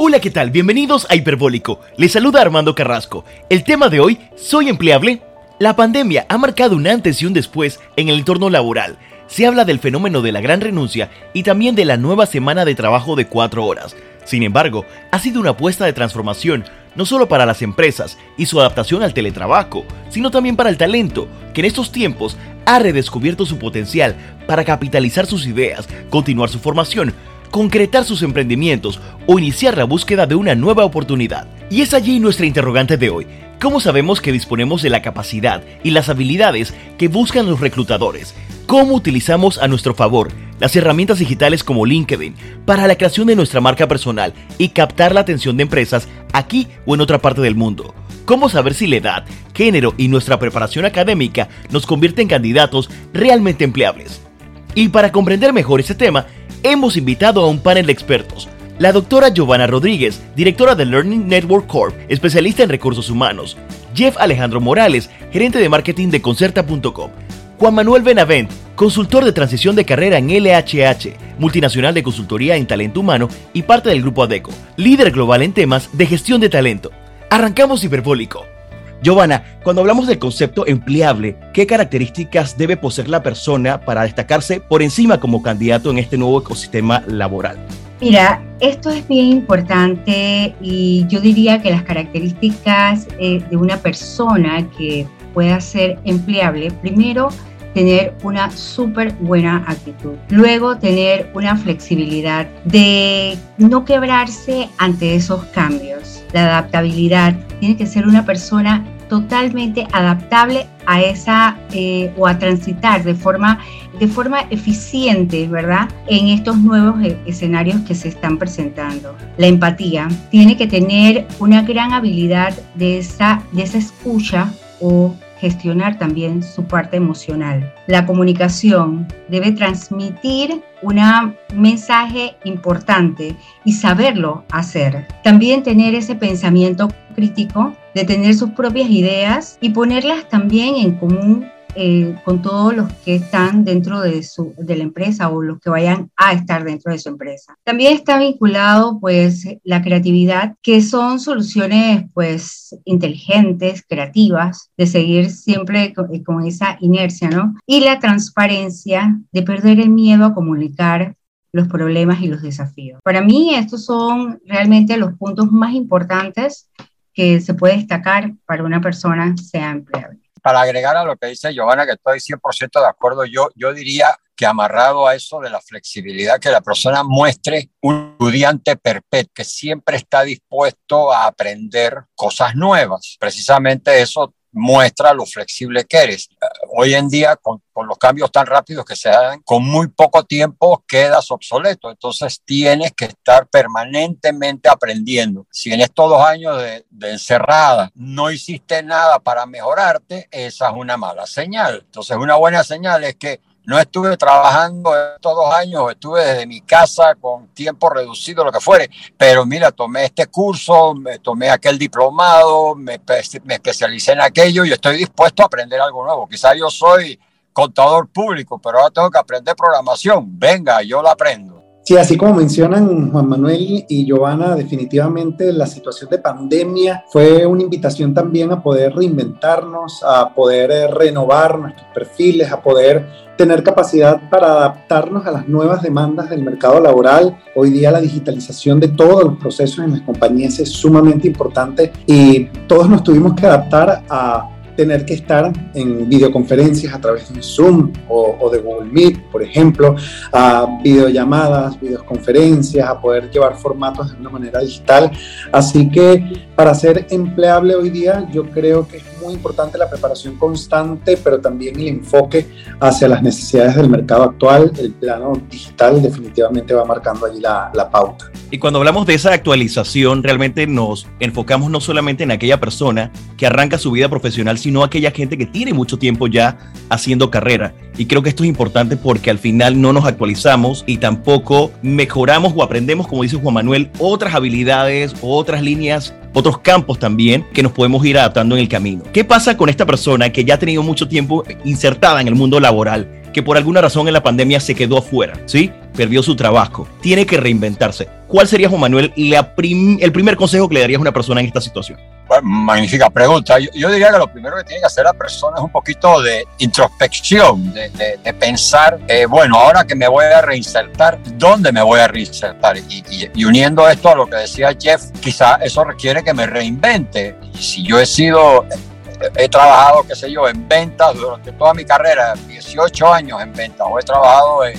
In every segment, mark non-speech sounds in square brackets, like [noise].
Hola, ¿qué tal? Bienvenidos a Hiperbólico. Les saluda Armando Carrasco. El tema de hoy, ¿soy empleable? La pandemia ha marcado un antes y un después en el entorno laboral. Se habla del fenómeno de la gran renuncia y también de la nueva semana de trabajo de cuatro horas. Sin embargo, ha sido una apuesta de transformación no solo para las empresas y su adaptación al teletrabajo, sino también para el talento, que en estos tiempos ha redescubierto su potencial para capitalizar sus ideas, continuar su formación, concretar sus emprendimientos o iniciar la búsqueda de una nueva oportunidad. Y es allí nuestra interrogante de hoy. ¿Cómo sabemos que disponemos de la capacidad y las habilidades que buscan los reclutadores? ¿Cómo utilizamos a nuestro favor las herramientas digitales como LinkedIn para la creación de nuestra marca personal y captar la atención de empresas aquí o en otra parte del mundo? ¿Cómo saber si la edad, género y nuestra preparación académica nos convierte en candidatos realmente empleables? Y para comprender mejor este tema, hemos invitado a un panel de expertos. La doctora Giovanna Rodríguez, directora de Learning Network Corp, especialista en recursos humanos. Jeff Alejandro Morales, gerente de marketing de Concerta.com. Juan Manuel Benavent, consultor de transición de carrera en LHH, multinacional de consultoría en talento humano y parte del grupo ADECO, líder global en temas de gestión de talento. Arrancamos hiperbólico. Giovanna, cuando hablamos del concepto empleable, ¿qué características debe poseer la persona para destacarse por encima como candidato en este nuevo ecosistema laboral? Mira, esto es bien importante y yo diría que las características eh, de una persona que pueda ser empleable, primero, tener una súper buena actitud. Luego, tener una flexibilidad de no quebrarse ante esos cambios. La adaptabilidad. Tiene que ser una persona totalmente adaptable a esa eh, o a transitar de forma, de forma eficiente, ¿verdad? En estos nuevos e, escenarios que se están presentando. La empatía tiene que tener una gran habilidad de esa, de esa escucha o gestionar también su parte emocional. La comunicación debe transmitir un mensaje importante y saberlo hacer. También tener ese pensamiento crítico de tener sus propias ideas y ponerlas también en común eh, con todos los que están dentro de, su, de la empresa o los que vayan a estar dentro de su empresa. También está vinculado pues la creatividad, que son soluciones pues inteligentes, creativas, de seguir siempre con, eh, con esa inercia, ¿no? Y la transparencia, de perder el miedo a comunicar los problemas y los desafíos. Para mí estos son realmente los puntos más importantes que se puede destacar para una persona sea empleable para agregar a lo que dice Giovanna, que estoy 100% de acuerdo, yo, yo diría que amarrado a eso de la flexibilidad, que la persona muestre un estudiante perpetuo, que siempre está dispuesto a aprender cosas nuevas. Precisamente eso muestra lo flexible que eres. Hoy en día, con, los cambios tan rápidos que se dan, con muy poco tiempo quedas obsoleto. Entonces tienes que estar permanentemente aprendiendo. Si en estos dos años de, de encerrada no hiciste nada para mejorarte, esa es una mala señal. Entonces una buena señal es que no estuve trabajando estos dos años, estuve desde mi casa con tiempo reducido, lo que fuere, pero mira, tomé este curso, me tomé aquel diplomado, me, especialicé en aquello y estoy dispuesto a aprender algo nuevo. Quizá yo soy contador público, pero ahora tengo que aprender programación. Venga, yo lo aprendo. Sí, así como mencionan Juan Manuel y Giovanna, definitivamente la situación de pandemia fue una invitación también a poder reinventarnos, a poder eh, renovar nuestros perfiles, a poder tener capacidad para adaptarnos a las nuevas demandas del mercado laboral. Hoy día la digitalización de todos los procesos en las compañías es sumamente importante y todos nos tuvimos que adaptar a tener que estar en videoconferencias a través de Zoom o, de Google Meet, por ejemplo, a videollamadas, videoconferencias, a poder llevar formatos de una manera digital. Así que para ser empleable hoy día yo creo que es muy importante la preparación constante, pero también el enfoque hacia las necesidades del mercado actual. El plano digital definitivamente va marcando allí la, la pauta. Y cuando hablamos de esa actualización, realmente nos enfocamos no solamente en aquella persona que arranca su vida profesional, sino aquella gente que tiene mucho tiempo ya haciendo carrera. Y creo que esto es importante porque al final no nos actualizamos y tampoco mejoramos o aprendemos, como dice Juan Manuel, otras habilidades, otras líneas otros campos también que nos podemos ir adaptando en el camino. ¿Qué pasa con esta persona que ya ha tenido mucho tiempo insertada en el mundo laboral? que por alguna razón en la pandemia se quedó afuera, ¿sí? Perdió su trabajo, tiene que reinventarse. ¿Cuál sería, Juan Manuel, el primer consejo que le darías a una persona en esta situación? Magnífica pregunta. Yo, diría que lo primero que tiene que hacer la persona es un poquito de introspección, de, pensar, eh, bueno, ahora que me voy a reinsertar, ¿dónde me voy a reinsertar? Y, uniendo esto a lo que decía Jeff, quizá eso requiere que me reinvente. Y si yo he sido he trabajado, qué sé yo, en ventas durante toda mi carrera, 18 años en ventas, o he trabajado en,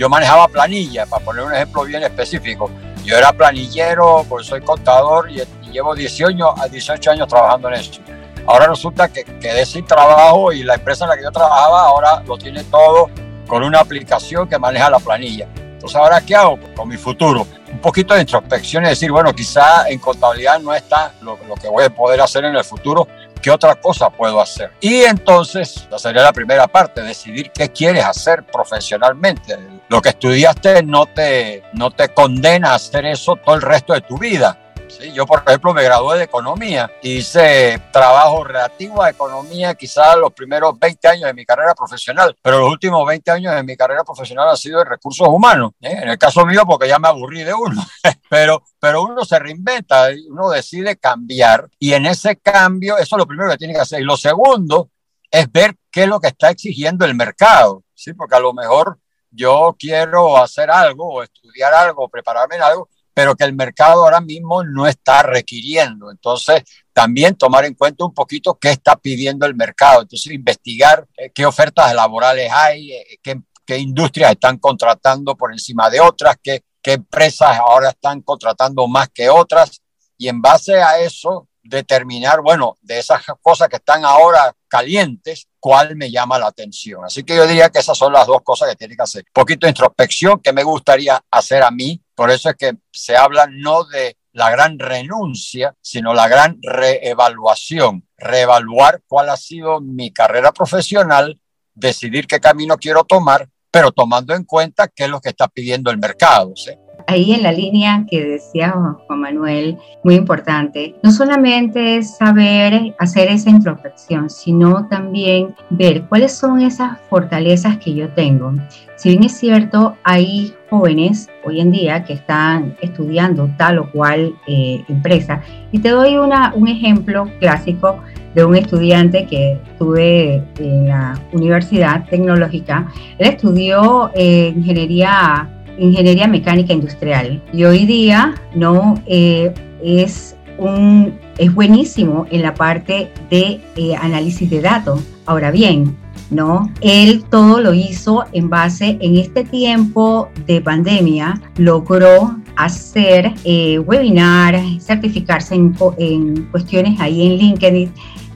yo manejaba planilla, para poner un ejemplo bien específico. Yo era planillero, pues soy contador y, llevo 18, 18 años trabajando en eso. Ahora resulta que quedé sin trabajo y la empresa en la que yo trabajaba ahora lo tiene todo con una aplicación que maneja la planilla. Entonces, ¿ahora qué hago? Con mi futuro. Un poquito de introspección y decir, bueno, quizá en contabilidad no está lo, lo que voy a poder hacer en el futuro, ¿qué otra cosa puedo hacer? Y entonces, esa sería la primera parte, decidir qué quieres hacer profesionalmente. Lo que estudiaste no te, no te condena a hacer eso todo el resto de tu vida. ¿Sí? Yo, por ejemplo, me gradué de economía, hice trabajo relativo a economía quizás los primeros 20 años de mi carrera profesional, pero los últimos 20 años de mi carrera profesional han sido en recursos humanos. ¿eh? En el caso mío, porque ya me aburrí de uno, [laughs] pero, pero uno se reinventa, uno decide cambiar y en ese cambio, eso es lo primero que tiene que hacer. Y lo segundo es ver qué es lo que está exigiendo el mercado, ¿sí? porque a lo mejor yo quiero hacer algo o estudiar algo, prepararme en algo, pero que el mercado ahora mismo no está requiriendo. Entonces, también tomar en cuenta un poquito qué está pidiendo el mercado. Entonces, investigar eh, qué ofertas laborales hay, eh, qué, qué, industrias están contratando por encima de otras, qué, qué empresas ahora están contratando más que otras. Y en base a eso, determinar, bueno, de esas cosas que están ahora calientes, cuál me llama la atención. Así que yo diría que esas son las dos cosas que tiene que hacer. Un poquito de introspección que me gustaría hacer a mí. Por eso es que se habla no de la gran renuncia, sino la gran reevaluación. Reevaluar cuál ha sido mi carrera profesional, decidir qué camino quiero tomar, pero tomando en cuenta qué es lo que está pidiendo el mercado. ¿sí? Ahí en la línea que decía Juan Manuel, muy importante, no solamente es saber hacer esa introspección, sino también ver cuáles son esas fortalezas que yo tengo. Si bien es cierto, hay jóvenes hoy en día que están estudiando tal o cual eh, empresa, y te doy una, un ejemplo clásico de un estudiante que tuve en la Universidad Tecnológica. Él estudió eh, ingeniería ingeniería mecánica industrial. Y hoy día no eh, es un es buenísimo en la parte de eh, análisis de datos. Ahora bien, ¿no? Él todo lo hizo en base, en este tiempo de pandemia, logró hacer eh, webinar, certificarse en, en, cuestiones ahí en LinkedIn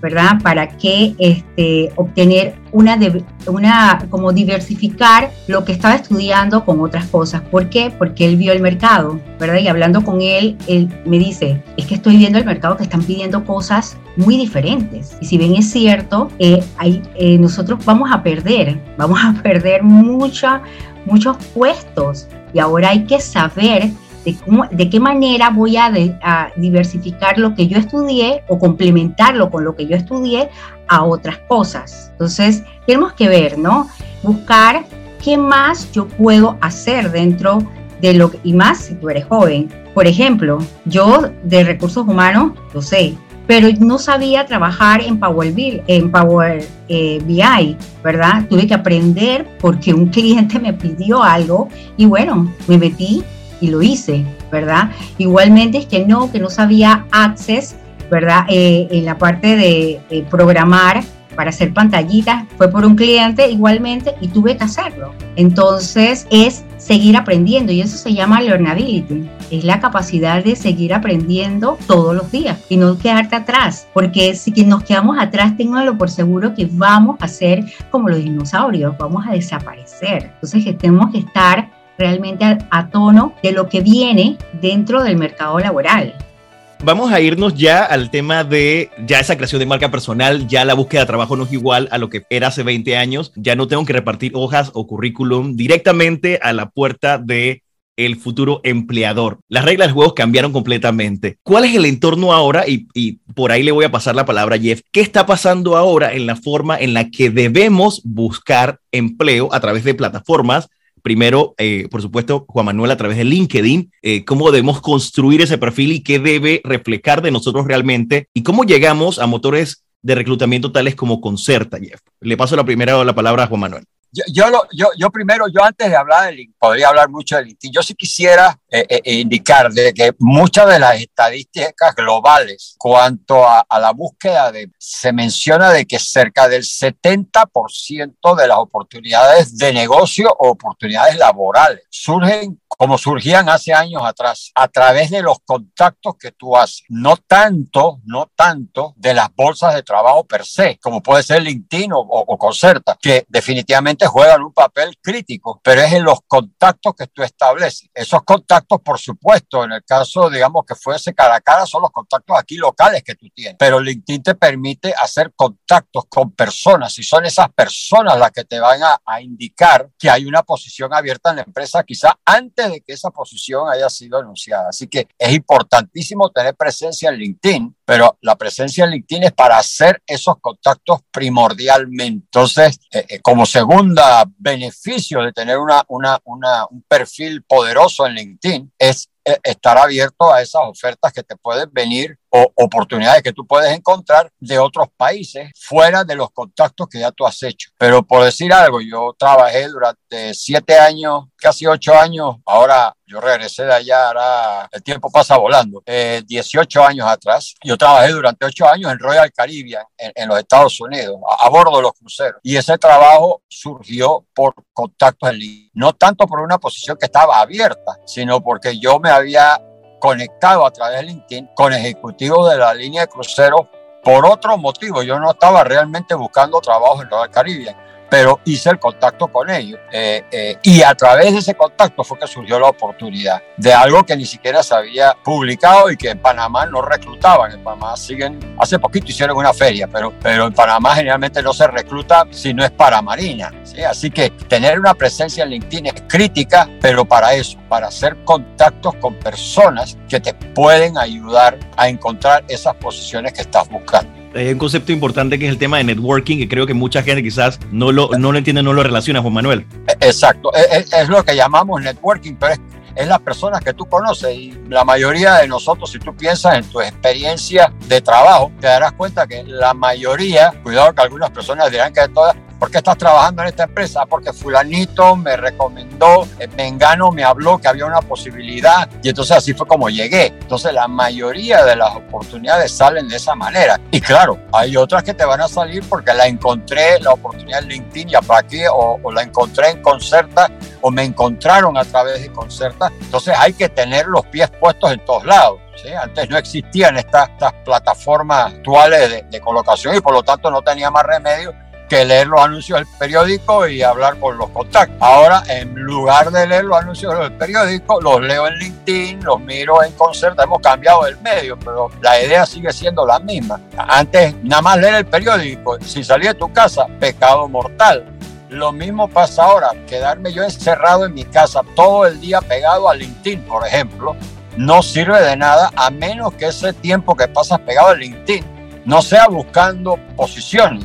¿verdad? Para que este, obtener una, una, como diversificar lo que estaba estudiando con otras cosas. ¿Por qué? Porque él vio el mercado, ¿verdad? Y hablando con él, él me dice, es que estoy viendo el mercado que están pidiendo cosas muy diferentes. Y si bien es cierto, eh, hay, eh, nosotros vamos a perder, vamos a perder mucha, muchos puestos. Y ahora hay que saber de, qué manera voy a, diversificar lo que yo estudié o complementarlo con lo que yo estudié a otras cosas. Entonces, tenemos que ver, ¿no? Buscar qué más yo puedo hacer dentro de lo que, y más si tú eres joven. Por ejemplo, yo de recursos humanos, lo sé, pero no sabía trabajar en Power BI, en Power eh, BI, ¿verdad? Tuve que aprender porque un cliente me pidió algo y bueno, me metí y lo hice, ¿verdad? Igualmente es que no, que no sabía Access, ¿verdad? Eh, en la parte de, programar para hacer pantallitas, fue por un cliente igualmente y tuve que hacerlo. Entonces es seguir aprendiendo y eso se llama learnability. Es la capacidad de seguir aprendiendo todos los días y no quedarte atrás, porque si nos quedamos atrás, tengo por seguro que vamos a ser como los dinosaurios, vamos a desaparecer. Entonces tenemos que estar realmente a, tono de lo que viene dentro del mercado laboral. Vamos a irnos ya al tema de ya esa creación de marca personal, ya la búsqueda de trabajo no es igual a lo que era hace 20 años, ya no tengo que repartir hojas o currículum directamente a la puerta de el futuro empleador. Las reglas del juego cambiaron completamente. ¿Cuál es el entorno ahora? Y, y, por ahí le voy a pasar la palabra a Jeff. ¿Qué está pasando ahora en la forma en la que debemos buscar empleo a través de plataformas? Primero, eh, por supuesto, Juan Manuel, a través de LinkedIn, eh, cómo debemos construir ese perfil y qué debe reflejar de nosotros realmente y cómo llegamos a motores de reclutamiento tales como Concerta, Jeff. Le paso la primera la palabra a Juan Manuel. Yo, yo, yo, primero, yo antes de hablar de LinkedIn, podría hablar mucho de LinkedIn, yo sí quisiera eh, eh, indicar de que muchas de las estadísticas globales cuanto a, a, la búsqueda de, se menciona de que cerca del 70% de las oportunidades de negocio o oportunidades laborales surgen como surgían hace años atrás, a través de los contactos que tú haces. No tanto, no tanto de las bolsas de trabajo per se, como puede ser LinkedIn o, o, Concerta, que definitivamente juegan un papel crítico, pero es en los contactos que tú estableces. Esos contactos, por supuesto, en el caso, digamos, que fuese cara a cara, son los contactos aquí locales que tú tienes, pero LinkedIn te permite hacer contactos con personas y son esas personas las que te van a, a indicar que hay una posición abierta en la empresa quizá antes de que esa posición haya sido anunciada. Así que es importantísimo tener presencia en LinkedIn, pero la presencia en LinkedIn es para hacer esos contactos primordialmente. Entonces, eh, eh, como segunda beneficio de tener una, una, una, un perfil poderoso en LinkedIn es eh, estar abierto a esas ofertas que te pueden venir o oportunidades que tú puedes encontrar de otros países fuera de los contactos que ya tú has hecho. Pero por decir algo, yo trabajé durante siete años, casi ocho años, ahora yo regresé de allá, ahora el tiempo pasa volando, eh, 18 años atrás. Yo trabajé durante ocho años en Royal Caribbean, en, en los Estados Unidos, a, a, bordo de los cruceros. Y ese trabajo surgió por contactos en línea. No tanto por una posición que estaba abierta, sino porque yo me había conectado a través de LinkedIn con ejecutivos de la línea de cruceros por otro motivo. Yo no estaba realmente buscando trabajo en Royal Caribbean pero hice el contacto con ellos. Eh, eh, y a través de ese contacto fue que surgió la oportunidad de algo que ni siquiera se había publicado y que en Panamá no reclutaban. En Panamá siguen, hace poquito hicieron una feria, pero, pero en Panamá generalmente no se recluta si no es para Marina. ¿sí? Así que tener una presencia en LinkedIn es crítica, pero para eso, para hacer contactos con personas que te pueden ayudar a encontrar esas posiciones que estás buscando hay un concepto importante que es el tema de networking, que creo que mucha gente quizás no lo, no lo entiende, no lo relaciona, Juan Manuel. Exacto, es, es lo que llamamos networking, pero es, es las personas que tú conoces y la mayoría de nosotros, si tú piensas en tu experiencia de trabajo, te darás cuenta que la mayoría, cuidado que algunas personas dirán que todas, ¿Por qué estás trabajando en esta empresa? Porque fulanito me recomendó, eh, Mengano me habló que había una posibilidad y entonces así fue como llegué. Entonces la mayoría de las oportunidades salen de esa manera. Y claro, hay otras que te van a salir porque la encontré, la oportunidad en LinkedIn ya para aquí o, o la encontré en Concerta o me encontraron a través de Concerta. Entonces hay que tener los pies puestos en todos lados. ¿sí? Antes no existían estas, estas plataformas actuales de, de colocación y por lo tanto no tenía más remedio que leer los anuncios del periódico y hablar con los contactos. Ahora, en lugar de leer los anuncios del periódico, los leo en LinkedIn, los miro en Concerta. Hemos cambiado el medio, pero la idea sigue siendo la misma. Antes, nada más leer el periódico, si salí de tu casa, pecado mortal. Lo mismo pasa ahora, quedarme yo encerrado en mi casa todo el día pegado a LinkedIn, por ejemplo, no sirve de nada a menos que ese tiempo que pasas pegado a LinkedIn no sea buscando posiciones,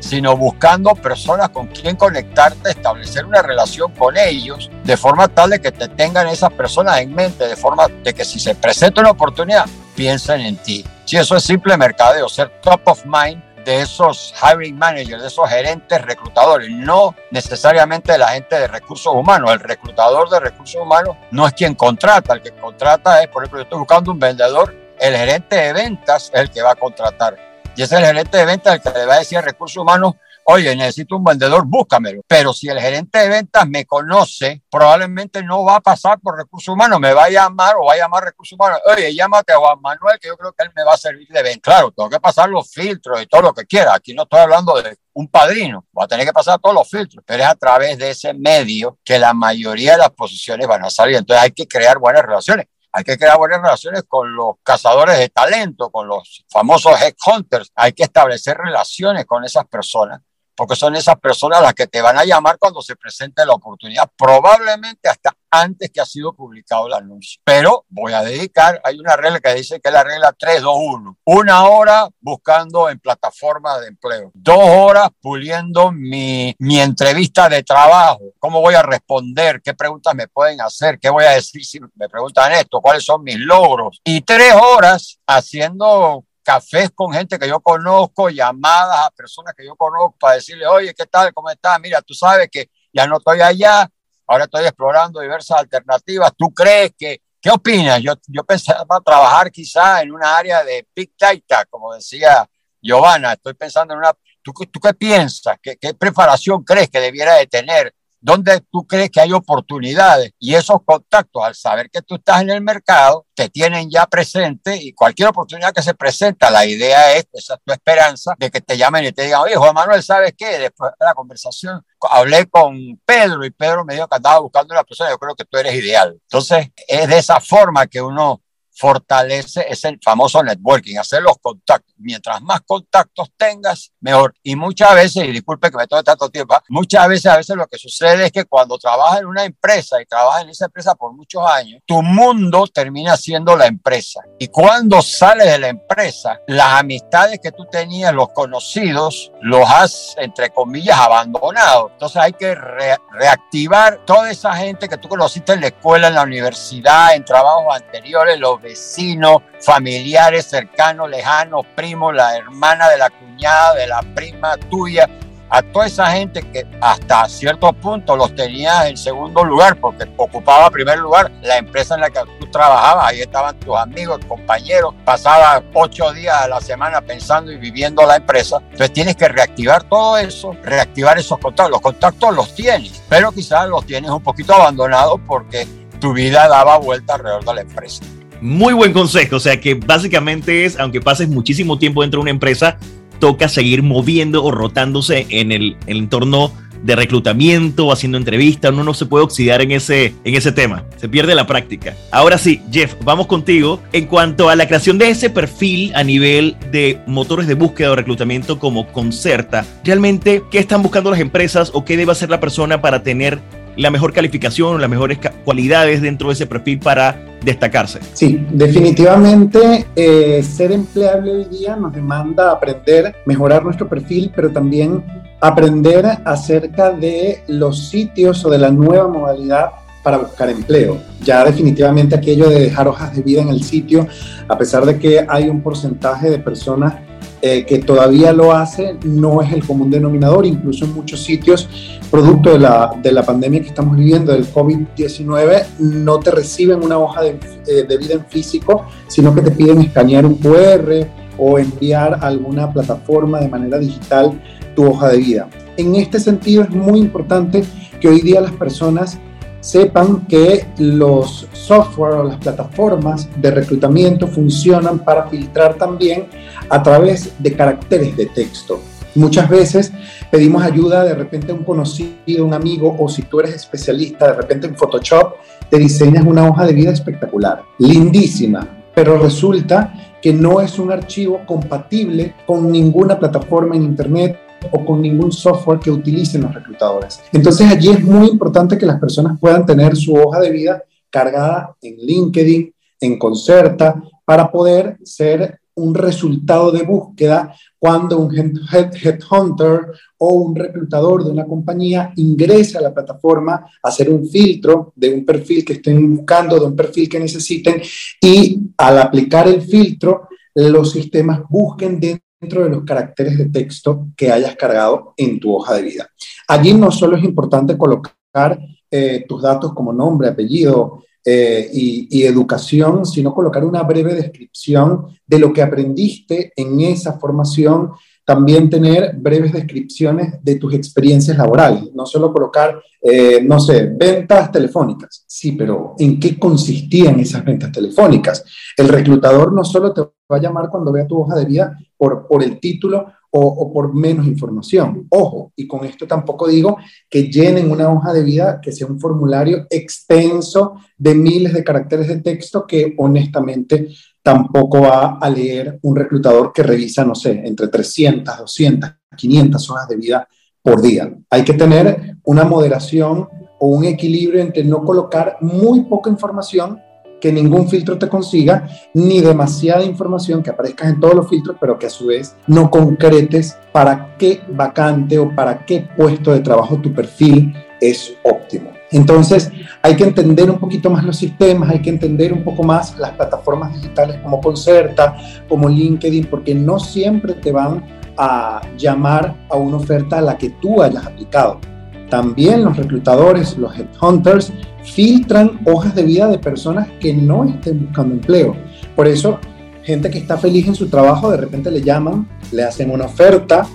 sino buscando personas con quien conectarte, establecer una relación con ellos, de forma tal de que te tengan esas personas en mente, de forma de que si se presenta una oportunidad, piensen en ti. Si eso es simple mercadeo, ser top of mind de esos hiring managers, de esos gerentes reclutadores, no necesariamente de la gente de recursos humanos. El reclutador de recursos humanos no es quien contrata, el que contrata es, por ejemplo, yo estoy buscando un vendedor, el gerente de ventas es el que va a contratar y es el gerente de ventas el que le va a decir a recursos humanos, oye, necesito un vendedor, búscamelo. Pero si el gerente de ventas me conoce, probablemente no va a pasar por recursos humanos, me va a llamar o va a llamar recursos humanos, oye, llámate a Juan Manuel, que yo creo que él me va a servir de venta. Claro, tengo que pasar los filtros y todo lo que quiera. Aquí no estoy hablando de un padrino, va a tener que pasar todos los filtros, pero es a través de ese medio que la mayoría de las posiciones van a salir. Entonces hay que crear buenas relaciones hay que crear buenas relaciones con los cazadores de talento, con los famosos headhunters, hay que establecer relaciones con esas personas porque son esas personas las que te van a llamar cuando se presente la oportunidad, probablemente hasta antes que ha sido publicado el anuncio. Pero voy a dedicar, hay una regla que dice que es la regla 321, una hora buscando en plataformas de empleo, dos horas puliendo mi, mi entrevista de trabajo, cómo voy a responder, qué preguntas me pueden hacer, qué voy a decir si me preguntan esto, cuáles son mis logros, y tres horas haciendo cafés con gente que yo conozco, llamadas a personas que yo conozco para decirle, oye, ¿qué tal? ¿Cómo estás? Mira, tú sabes que ya no estoy allá, ahora estoy explorando diversas alternativas. ¿Tú crees que, qué opinas? Yo, yo pensaba trabajar quizá en una área de Big Data, como decía Giovanna, estoy pensando en una, ¿tú, tú qué piensas? ¿Qué, ¿Qué preparación crees que debiera de tener? ¿Dónde tú crees que hay oportunidades? Y esos contactos, al saber que tú estás en el mercado, te tienen ya presente y cualquier oportunidad que se presenta, la idea es, esa es tu esperanza, de que te llamen y te digan, oye, Juan Manuel, ¿sabes qué? Después de la conversación hablé con Pedro y Pedro me dijo que andaba buscando una persona, yo creo que tú eres ideal. Entonces, es de esa forma que uno fortalece ese famoso networking, hacer los contactos. Mientras más contactos tengas, mejor. Y muchas veces, y disculpe que me tome tanto tiempo, ¿ah? muchas veces, a veces lo que sucede es que cuando trabajas en una empresa y trabajas en esa empresa por muchos años, tu mundo termina siendo la empresa. Y cuando sales de la empresa, las amistades que tú tenías, los conocidos, los has, entre comillas, abandonado. Entonces hay que reactivar toda esa gente que tú conociste en la escuela, en la universidad, en trabajos anteriores, los vecinos, familiares cercanos, lejanos, primos, la hermana de la cuñada, de la prima tuya, a toda esa gente que hasta cierto punto los tenías en segundo lugar porque ocupaba primer lugar la empresa en la que tú trabajabas, ahí estaban tus amigos, compañeros, pasaba ocho días a la semana pensando y viviendo la empresa, entonces tienes que reactivar todo eso, reactivar esos contactos, los contactos los tienes, pero quizás los tienes un poquito abandonados porque tu vida daba vuelta alrededor de la empresa. Muy buen consejo, o sea que básicamente es, aunque pases muchísimo tiempo dentro de una empresa, toca seguir moviendo o rotándose en el, entorno de reclutamiento, haciendo entrevistas, uno no se puede oxidar en ese, en ese tema, se pierde la práctica. Ahora sí, Jeff, vamos contigo. En cuanto a la creación de ese perfil a nivel de motores de búsqueda o reclutamiento como Concerta, ¿realmente qué están buscando las empresas o qué debe hacer la persona para tener la mejor calificación las mejores cualidades dentro de ese perfil para destacarse. Sí, definitivamente eh, ser empleable hoy día nos demanda aprender, mejorar nuestro perfil, pero también aprender acerca de los sitios o de la nueva modalidad para buscar empleo. Ya definitivamente aquello de dejar hojas de vida en el sitio, a pesar de que hay un porcentaje de personas eh, que todavía lo hace, no es el común denominador, incluso en muchos sitios, producto de la, de la pandemia que estamos viviendo, del COVID-19, no te reciben una hoja de, eh, de, vida en físico, sino que te piden escanear un QR o enviar a alguna plataforma de manera digital tu hoja de vida. En este sentido es muy importante que hoy día las personas sepan que los software o las plataformas de reclutamiento funcionan para filtrar también a través de caracteres de texto. Muchas veces pedimos ayuda de repente a un conocido, un amigo, o si tú eres especialista, de repente en Photoshop, te diseñas una hoja de vida espectacular, lindísima, pero resulta que no es un archivo compatible con ninguna plataforma en Internet o con ningún software que utilicen los reclutadores. Entonces allí es muy importante que las personas puedan tener su hoja de vida cargada en LinkedIn, en Concerta, para poder ser un resultado de búsqueda cuando un headhunter o un reclutador de una compañía ingresa a la plataforma a hacer un filtro de un perfil que estén buscando, de un perfil que necesiten y al aplicar el filtro, los sistemas busquen dentro de los caracteres de texto que hayas cargado en tu hoja de vida. Allí no solo es importante colocar eh, tus datos como nombre, apellido, eh, y, educación, sino colocar una breve descripción de lo que aprendiste en esa formación, también tener breves descripciones de tus experiencias laborales, no solo colocar, eh, no sé, ventas telefónicas. Sí, pero ¿en qué consistían esas ventas telefónicas? El reclutador no solo te va a llamar cuando vea tu hoja de vida por, por el título o, por menos información. Ojo, y con esto tampoco digo que llenen una hoja de vida que sea un formulario extenso de miles de caracteres de texto que honestamente tampoco va a leer un reclutador que revisa, no sé, entre 300, 200, 500 hojas de vida por día. Hay que tener una moderación o un equilibrio entre no colocar muy poca información que ningún filtro te consiga, ni demasiada información que aparezca en todos los filtros, pero que a su vez no concretes para qué vacante o para qué puesto de trabajo tu perfil es óptimo. Entonces, hay que entender un poquito más los sistemas, hay que entender un poco más las plataformas digitales como Concerta, como LinkedIn, porque no siempre te van a llamar a una oferta a la que tú hayas aplicado. También los reclutadores, los headhunters, filtran hojas de vida de personas que no estén buscando empleo. Por eso, gente que está feliz en su trabajo, de repente le llaman, le hacen una oferta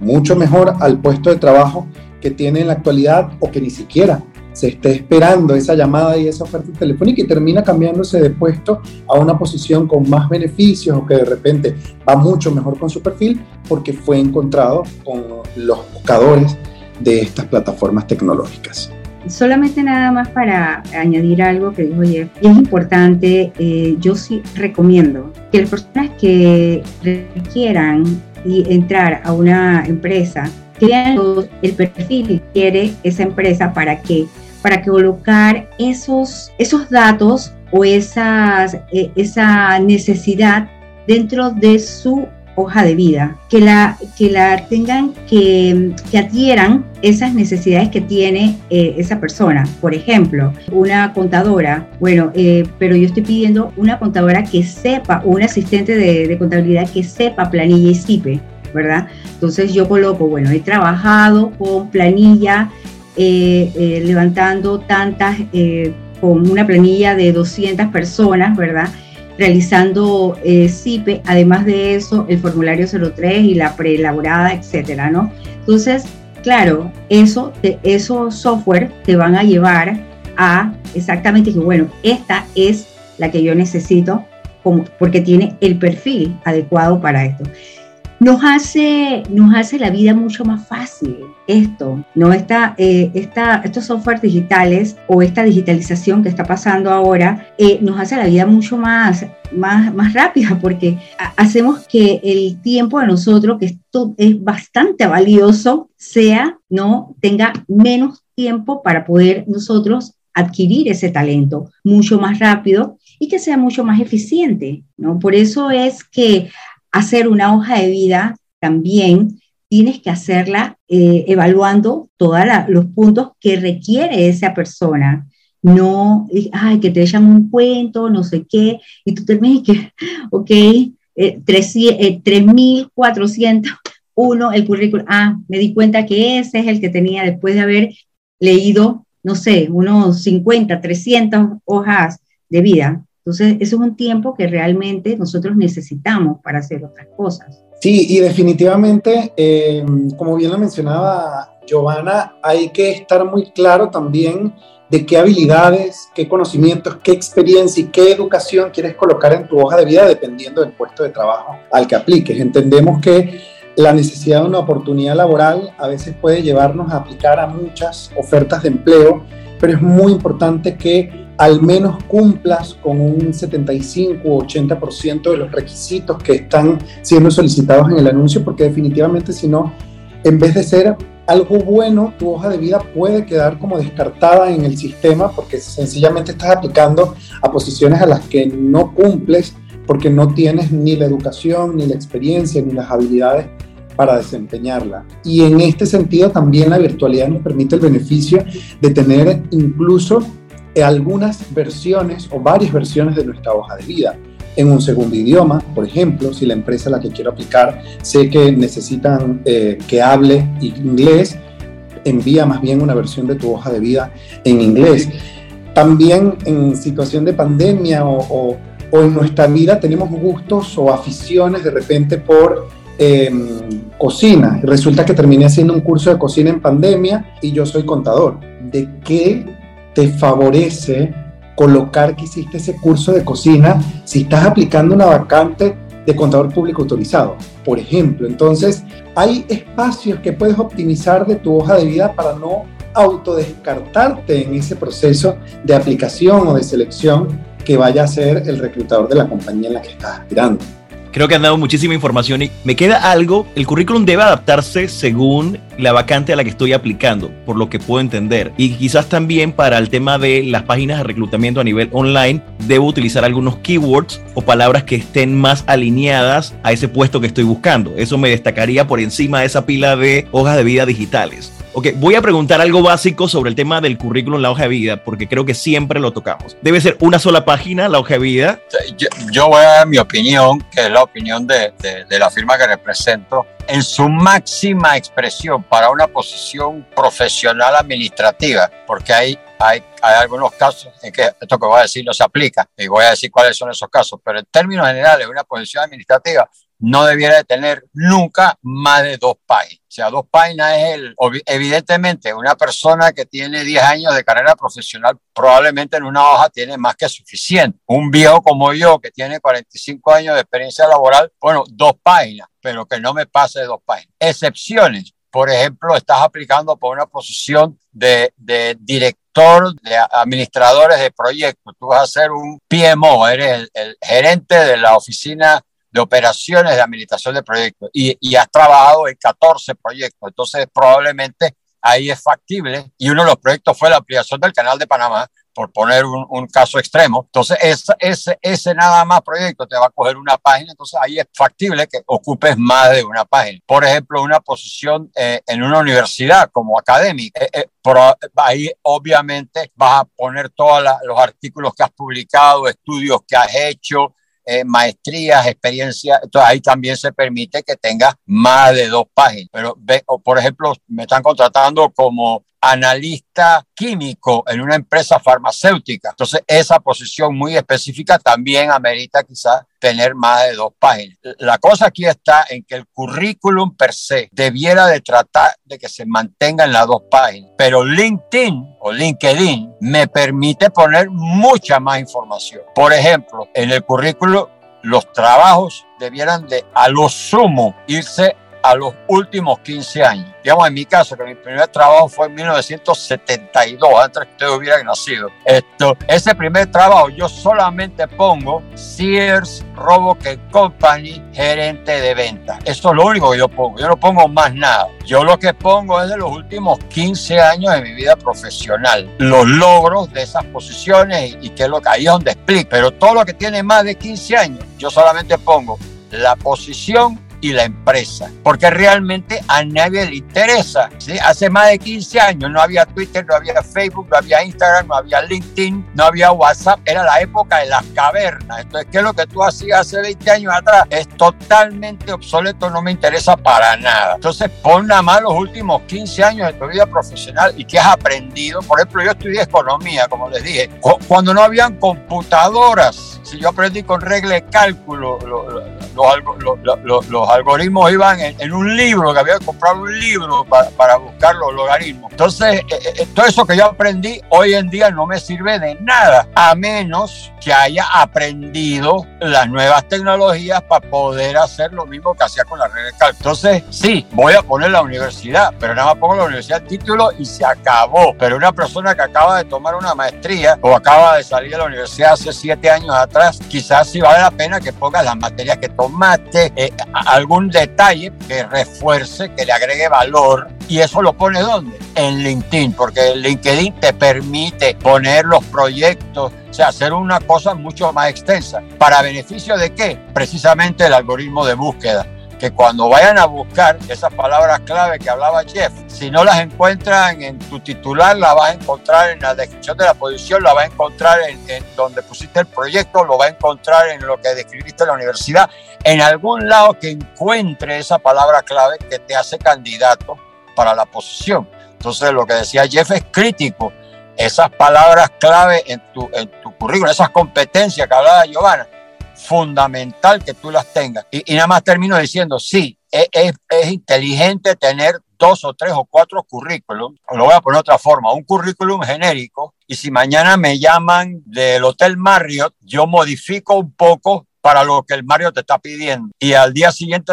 mucho mejor al puesto de trabajo que tiene en la actualidad o que ni siquiera se esté esperando esa llamada y esa oferta telefónica y termina cambiándose de puesto a una posición con más beneficios o que de repente va mucho mejor con su perfil porque fue encontrado con los buscadores de estas plataformas tecnológicas. Solamente nada más para añadir algo que dijo Jeff, y es importante, eh, yo sí recomiendo que las personas que requieran entrar a una empresa crean el perfil que quiere esa empresa para que para colocar esos, esos datos o esas, eh, esa necesidad dentro de su hoja de vida, que la, que la tengan, que, que adhieran esas necesidades que tiene eh, esa persona. Por ejemplo, una contadora, bueno, eh, pero yo estoy pidiendo una contadora que sepa, un asistente de, contabilidad que sepa planilla y CIPE, ¿verdad? Entonces yo coloco, bueno, he trabajado con planilla, eh, levantando tantas, con una planilla de 200 personas, ¿verdad? Realizando eh, CIPE, además de eso, el formulario 03 y la preelaborada, etcétera, ¿no? Entonces, claro, eso, esos software te van a llevar a exactamente que, bueno, esta es la que yo necesito como, porque tiene el perfil adecuado para esto nos hace, nos hace la vida mucho más fácil esto, ¿no? Esta, eh, estos softwares digitales o esta digitalización que está pasando ahora eh, nos hace la vida mucho más, más, más rápida porque hacemos que el tiempo de nosotros, que esto es bastante valioso, sea, ¿no? Tenga menos tiempo para poder nosotros adquirir ese talento mucho más rápido y que sea mucho más eficiente, ¿no? Por eso es que hacer una hoja de vida también tienes que hacerla eh, evaluando todos los puntos que requiere esa persona. No, ay, que te echan un cuento, no sé qué, y tú terminas que, [laughs] ok, eh, 3.401 eh, el currículum. Ah, me di cuenta que ese es el que tenía después de haber leído, no sé, unos 50, 300 hojas de vida. Entonces, eso es un tiempo que realmente nosotros necesitamos para hacer otras cosas. Sí, y definitivamente, eh, como bien lo mencionaba Giovanna, hay que estar muy claro también de qué habilidades, qué conocimientos, qué experiencia y qué educación quieres colocar en tu hoja de vida dependiendo del puesto de trabajo al que apliques. Entendemos que la necesidad de una oportunidad laboral a veces puede llevarnos a aplicar a muchas ofertas de empleo, pero es muy importante que al menos cumplas con un 75 o 80% de los requisitos que están siendo solicitados en el anuncio, porque definitivamente si no, en vez de ser algo bueno, tu hoja de vida puede quedar como descartada en el sistema porque sencillamente estás aplicando a posiciones a las que no cumples porque no tienes ni la educación, ni la experiencia, ni las habilidades para desempeñarla. Y en este sentido también la virtualidad nos permite el beneficio de tener incluso algunas versiones o varias versiones de nuestra hoja de vida en un segundo idioma, por ejemplo, si la empresa a la que quiero aplicar sé que necesitan eh, que hable inglés, envía más bien una versión de tu hoja de vida en inglés. También en situación de pandemia o, en nuestra vida tenemos gustos o aficiones de repente por em, cocina. Resulta que terminé haciendo un curso de cocina en pandemia y yo soy contador. ¿De qué te favorece colocar que hiciste ese curso de cocina si estás aplicando una vacante de contador público autorizado, por ejemplo. Entonces, hay espacios que puedes optimizar de tu hoja de vida para no autodescartarte en ese proceso de aplicación o de selección que vaya a ser el reclutador de la compañía en la que estás aspirando. Creo que han dado muchísima información y me queda algo. El currículum debe adaptarse según la vacante a la que estoy aplicando, por lo que puedo entender. Y quizás también para el tema de las páginas de reclutamiento a nivel online, debo utilizar algunos keywords o palabras que estén más alineadas a ese puesto que estoy buscando. Eso me destacaría por encima de esa pila de hojas de vida digitales. Ok, voy a preguntar algo básico sobre el tema del currículum, la hoja de vida, porque creo que siempre lo tocamos. ¿Debe ser una sola página la hoja de vida? Yo, voy a dar mi opinión, que es la opinión de, de, la firma que represento. En su máxima expresión para una posición profesional administrativa, porque hay, hay, hay algunos casos en que esto que voy a decir no se aplica, y voy a decir cuáles son esos casos, pero en términos generales, una posición administrativa no debiera de tener nunca más de dos páginas. O sea, dos páginas es el, evidentemente, una persona que tiene 10 años de carrera profesional probablemente en una hoja tiene más que suficiente. Un viejo como yo que tiene 45 años de experiencia laboral, bueno, dos páginas, pero que no me pase de dos páginas. Excepciones. Por ejemplo, estás aplicando por una posición de, director de administradores de proyectos. Tú vas a ser un PMO, eres el, el gerente de la oficina de operaciones de administración de proyectos y, y has trabajado en 14 proyectos. Entonces, probablemente ahí es factible y uno de los proyectos fue la ampliación del canal de Panamá, por poner un, un caso extremo. Entonces, ese, ese, ese, nada más proyecto te va a coger una página, entonces ahí es factible que ocupes más de una página. Por ejemplo, una posición eh, en una universidad como académica, eh, eh, ahí obviamente vas a poner todos los artículos que has publicado, estudios que has hecho, eh, maestrías, experiencias, entonces ahí también se permite que tenga más de dos páginas. Pero, ve, por ejemplo, me están contratando como analista químico en una empresa farmacéutica. Entonces, esa posición muy específica también amerita quizás tener más de dos páginas. La cosa aquí está en que el currículum per se debiera de tratar de que se mantenga en las dos páginas, pero LinkedIn o LinkedIn me permite poner mucha más información. Por ejemplo, en el currículum los trabajos debieran de a lo sumo irse a los últimos 15 años. Digamos, en mi caso, que mi primer trabajo fue en 1972, antes que ustedes hubieran nacido. Esto, ese primer trabajo yo solamente pongo Sears Roboque Company, gerente de venta. Eso es lo único que yo pongo. Yo no pongo más nada. Yo lo que pongo es de los últimos 15 años de mi vida profesional. Los logros de esas posiciones y, y qué es lo que ahí es donde explico. Pero todo lo que tiene más de 15 años, yo solamente pongo la posición y la empresa, porque realmente a nadie le interesa. ¿sí? Hace más de 15 años no había Twitter, no había Facebook, no había Instagram, no había LinkedIn, no había WhatsApp, era la época de las cavernas. Entonces, ¿qué es lo que tú hacías hace 20 años atrás? Es totalmente obsoleto, no me interesa para nada. Entonces, pon nada más los últimos 15 años de tu vida profesional y qué has aprendido. Por ejemplo, yo estudié economía, como les dije, cuando no habían computadoras, si yo aprendí con regla de cálculo, los, los algoritmos iban en, un libro, que había que comprar un libro para, buscar los logaritmos. Entonces, eh, eh, todo eso que yo aprendí hoy en día no me sirve de nada, a menos que haya aprendido las nuevas tecnologías para poder hacer lo mismo que hacía con la red de cálculo. Entonces, sí, voy a poner la universidad, pero nada más pongo la universidad título y se acabó. Pero una persona que acaba de tomar una maestría o acaba de salir de la universidad hace siete años atrás, quizás sí vale la pena que pongas las materias que tomaste, eh, algún detalle que refuerce, que le agregue valor. ¿Y eso lo pone dónde? En LinkedIn, porque LinkedIn te permite poner los proyectos, o sea, hacer una cosa mucho más extensa. ¿Para beneficio de qué? Precisamente el algoritmo de búsqueda que cuando vayan a buscar esas palabras clave que hablaba Jeff, si no las encuentran en tu titular, la vas a encontrar en la descripción de la posición, la vas a encontrar en, donde pusiste el proyecto, lo va a encontrar en lo que describiste en la universidad, en algún lado que encuentre esa palabra clave que te hace candidato para la posición. Entonces, lo que decía Jeff es crítico. Esas palabras clave en tu, en tu currículum, esas competencias que hablaba Giovanna, fundamental que tú las tengas. Y, nada más termino diciendo, sí, es, es, inteligente tener dos o tres o cuatro currículums, lo voy a poner de otra forma, un currículum genérico, y si mañana me llaman del Hotel Marriott, yo modifico un poco para lo que el Marriott te está pidiendo. Y al día siguiente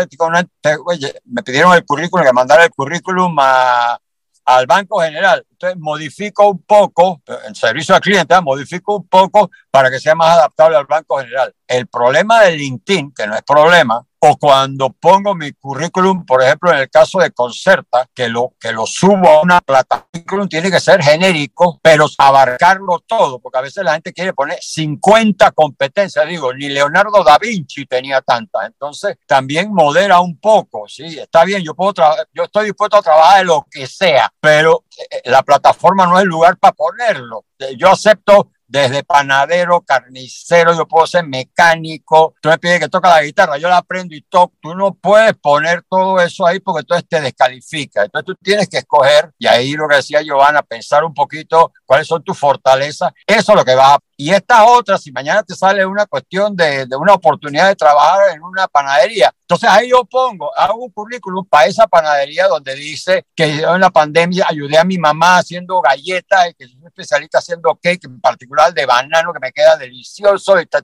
me pidieron el currículum, que mandara el currículum al Banco General entonces modifico un poco, en servicio al cliente, ¿eh? modifico un poco para que sea más adaptable al banco general. El problema del LinkedIn, que no es problema, o cuando pongo mi currículum, por ejemplo, en el caso de Concerta, que lo, que lo subo a una plataforma, tiene que ser genérico, pero abarcarlo todo, porque a veces la gente quiere poner 50 competencias, digo, ni Leonardo da Vinci tenía tantas, entonces también modera un poco, sí, está bien, yo, puedo yo estoy dispuesto a trabajar de lo que sea, pero eh, la plataforma no es el lugar para ponerlo. Yo acepto desde panadero, carnicero, yo puedo ser mecánico, tú me pides que toque la guitarra, yo la aprendo y toco, tú no puedes poner todo eso ahí porque entonces te descalifica, entonces tú tienes que escoger, y ahí lo que decía Giovanna, pensar un poquito cuáles son tus fortalezas, eso es lo que vas a y esta otra, si mañana te sale una cuestión de, una oportunidad de trabajar en una panadería, entonces ahí yo pongo, hago un currículum para esa panadería donde dice que yo en la pandemia ayudé a mi mamá haciendo galletas que soy especialista haciendo cake, en particular de banano, que me queda delicioso y ta,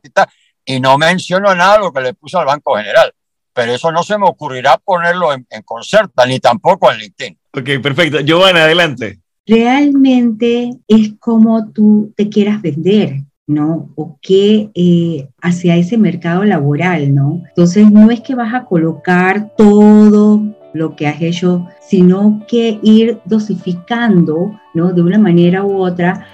y no menciono nada de lo que le puso al Banco General. Pero eso no se me ocurrirá ponerlo en, en Concerta, ni tampoco en LinkedIn. Ok, perfecto. Giovanna, adelante realmente es como tú te quieras vender. ¿no? O qué eh, hacia ese mercado laboral, ¿no? Entonces no es que vas a colocar todo lo que has hecho, sino que ir dosificando, ¿no? De una manera u otra,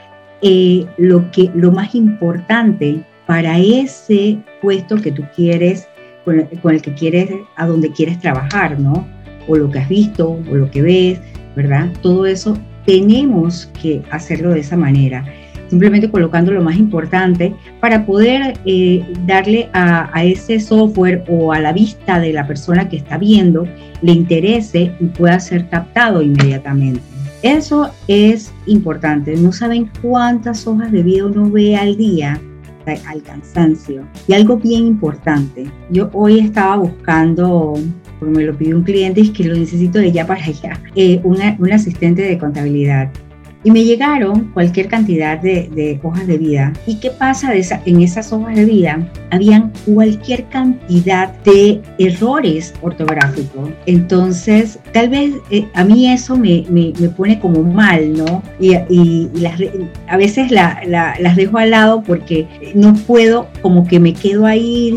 eh, lo, que, lo más importante para ese puesto que tú quieres, con con el que quieres, a donde quieres trabajar, ¿no? O lo que has visto, o lo que ves, ¿verdad? Todo eso tenemos que hacerlo de esa manera, simplemente colocando lo más importante para poder eh, darle a, a, ese software o a la vista de la persona que está viendo, le interese y pueda ser captado inmediatamente. Eso es importante. No saben cuántas hojas de vida uno ve al día al cansancio. Y algo bien importante, yo hoy estaba buscando porque me lo pidió un cliente, es que lo necesito de ya para allá, eh, una, un asistente de contabilidad. Y me llegaron cualquier cantidad de, hojas de vida. ¿Y qué pasa de esa, en esas hojas de vida? Habían cualquier cantidad de errores ortográficos. Entonces, tal vez eh, a mí eso me, me, me, pone como mal, ¿no? Y, y a veces la, la, las dejo al lado porque no puedo, como que me quedo ahí,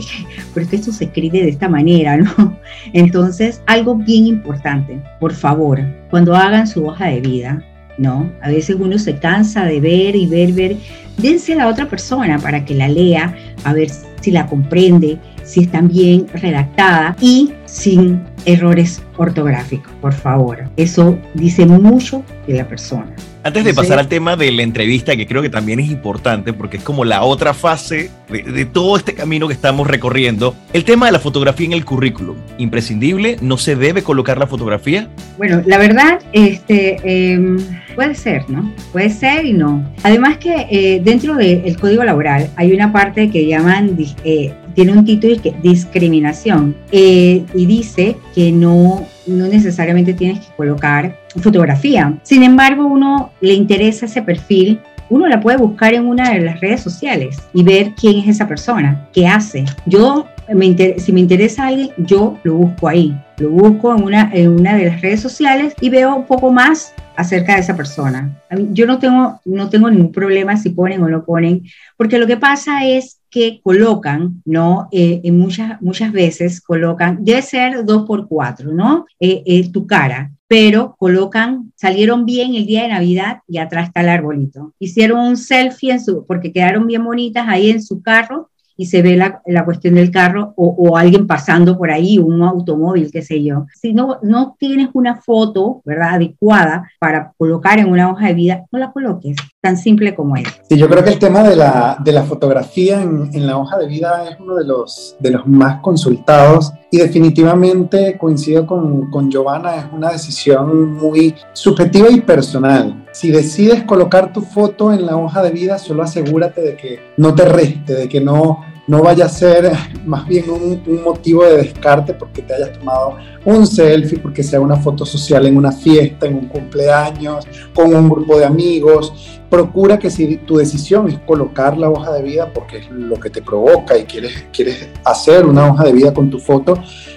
porque esto se escribe de esta manera, ¿no? [laughs] Entonces, algo bien importante, por favor, cuando hagan su hoja de vida, ¿no? A veces uno se cansa de ver y ver, ver. Dense a la otra persona para que la lea, a ver si la comprende, si está bien redactada y sin errores ortográficos, por favor. Eso dice mucho de la persona. Antes de pasar al tema de la entrevista, que creo que también es importante porque es como la otra fase de, de, todo este camino que estamos recorriendo, el tema de la fotografía en el currículum, imprescindible, no se debe colocar la fotografía. Bueno, la verdad, este, eh, puede ser, ¿no? Puede ser y no. Además que eh, dentro del código laboral hay una parte que llaman eh, tiene un título que discriminación eh, y dice que no, no necesariamente tienes que colocar fotografía. Sin embargo, uno le interesa ese perfil uno la puede buscar en una de las redes sociales y ver quién es esa persona, qué hace. Yo, me si me interesa alguien, yo lo busco ahí. Lo busco en una, en una de las redes sociales y veo un poco más acerca de esa persona. Yo no tengo, no tengo ningún problema si ponen o no ponen, porque lo que pasa es que colocan, ¿no? Eh, muchas, muchas veces colocan, debe ser dos por cuatro, ¿no? Eh, eh, tu cara, pero colocan, salieron bien el día de Navidad y atrás está el arbolito. Hicieron un selfie en su, porque quedaron bien bonitas ahí en su carro y se ve la, la cuestión del carro o, alguien pasando por ahí, un automóvil, qué sé yo. Si no, no tienes una foto, ¿verdad?, adecuada para colocar en una hoja de vida, no la coloques. Tan simple como es. Sí, yo creo que el tema de la, de la fotografía en, en, la hoja de vida es uno de los, de los más consultados y definitivamente coincido con, con Giovanna, es una decisión muy subjetiva y personal. Si decides colocar tu foto en la hoja de vida, solo asegúrate de que no te reste, de que no no vaya a ser más bien un, motivo de descarte porque te hayas tomado un selfie, porque sea una foto social en una fiesta, en un cumpleaños, con un grupo de amigos. Procura que si tu decisión es colocar la hoja de vida porque es lo que te provoca y quieres, quieres hacer una hoja de vida con tu foto,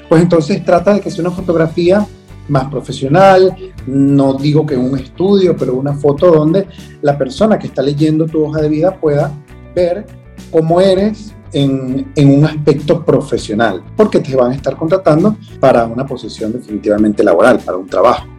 pues entonces trata de que sea una fotografía más profesional, no digo que un estudio, pero una foto donde la persona que está leyendo tu hoja de vida pueda ver cómo eres en, en, un aspecto profesional, porque te van a estar contratando para una posición definitivamente laboral, para un trabajo.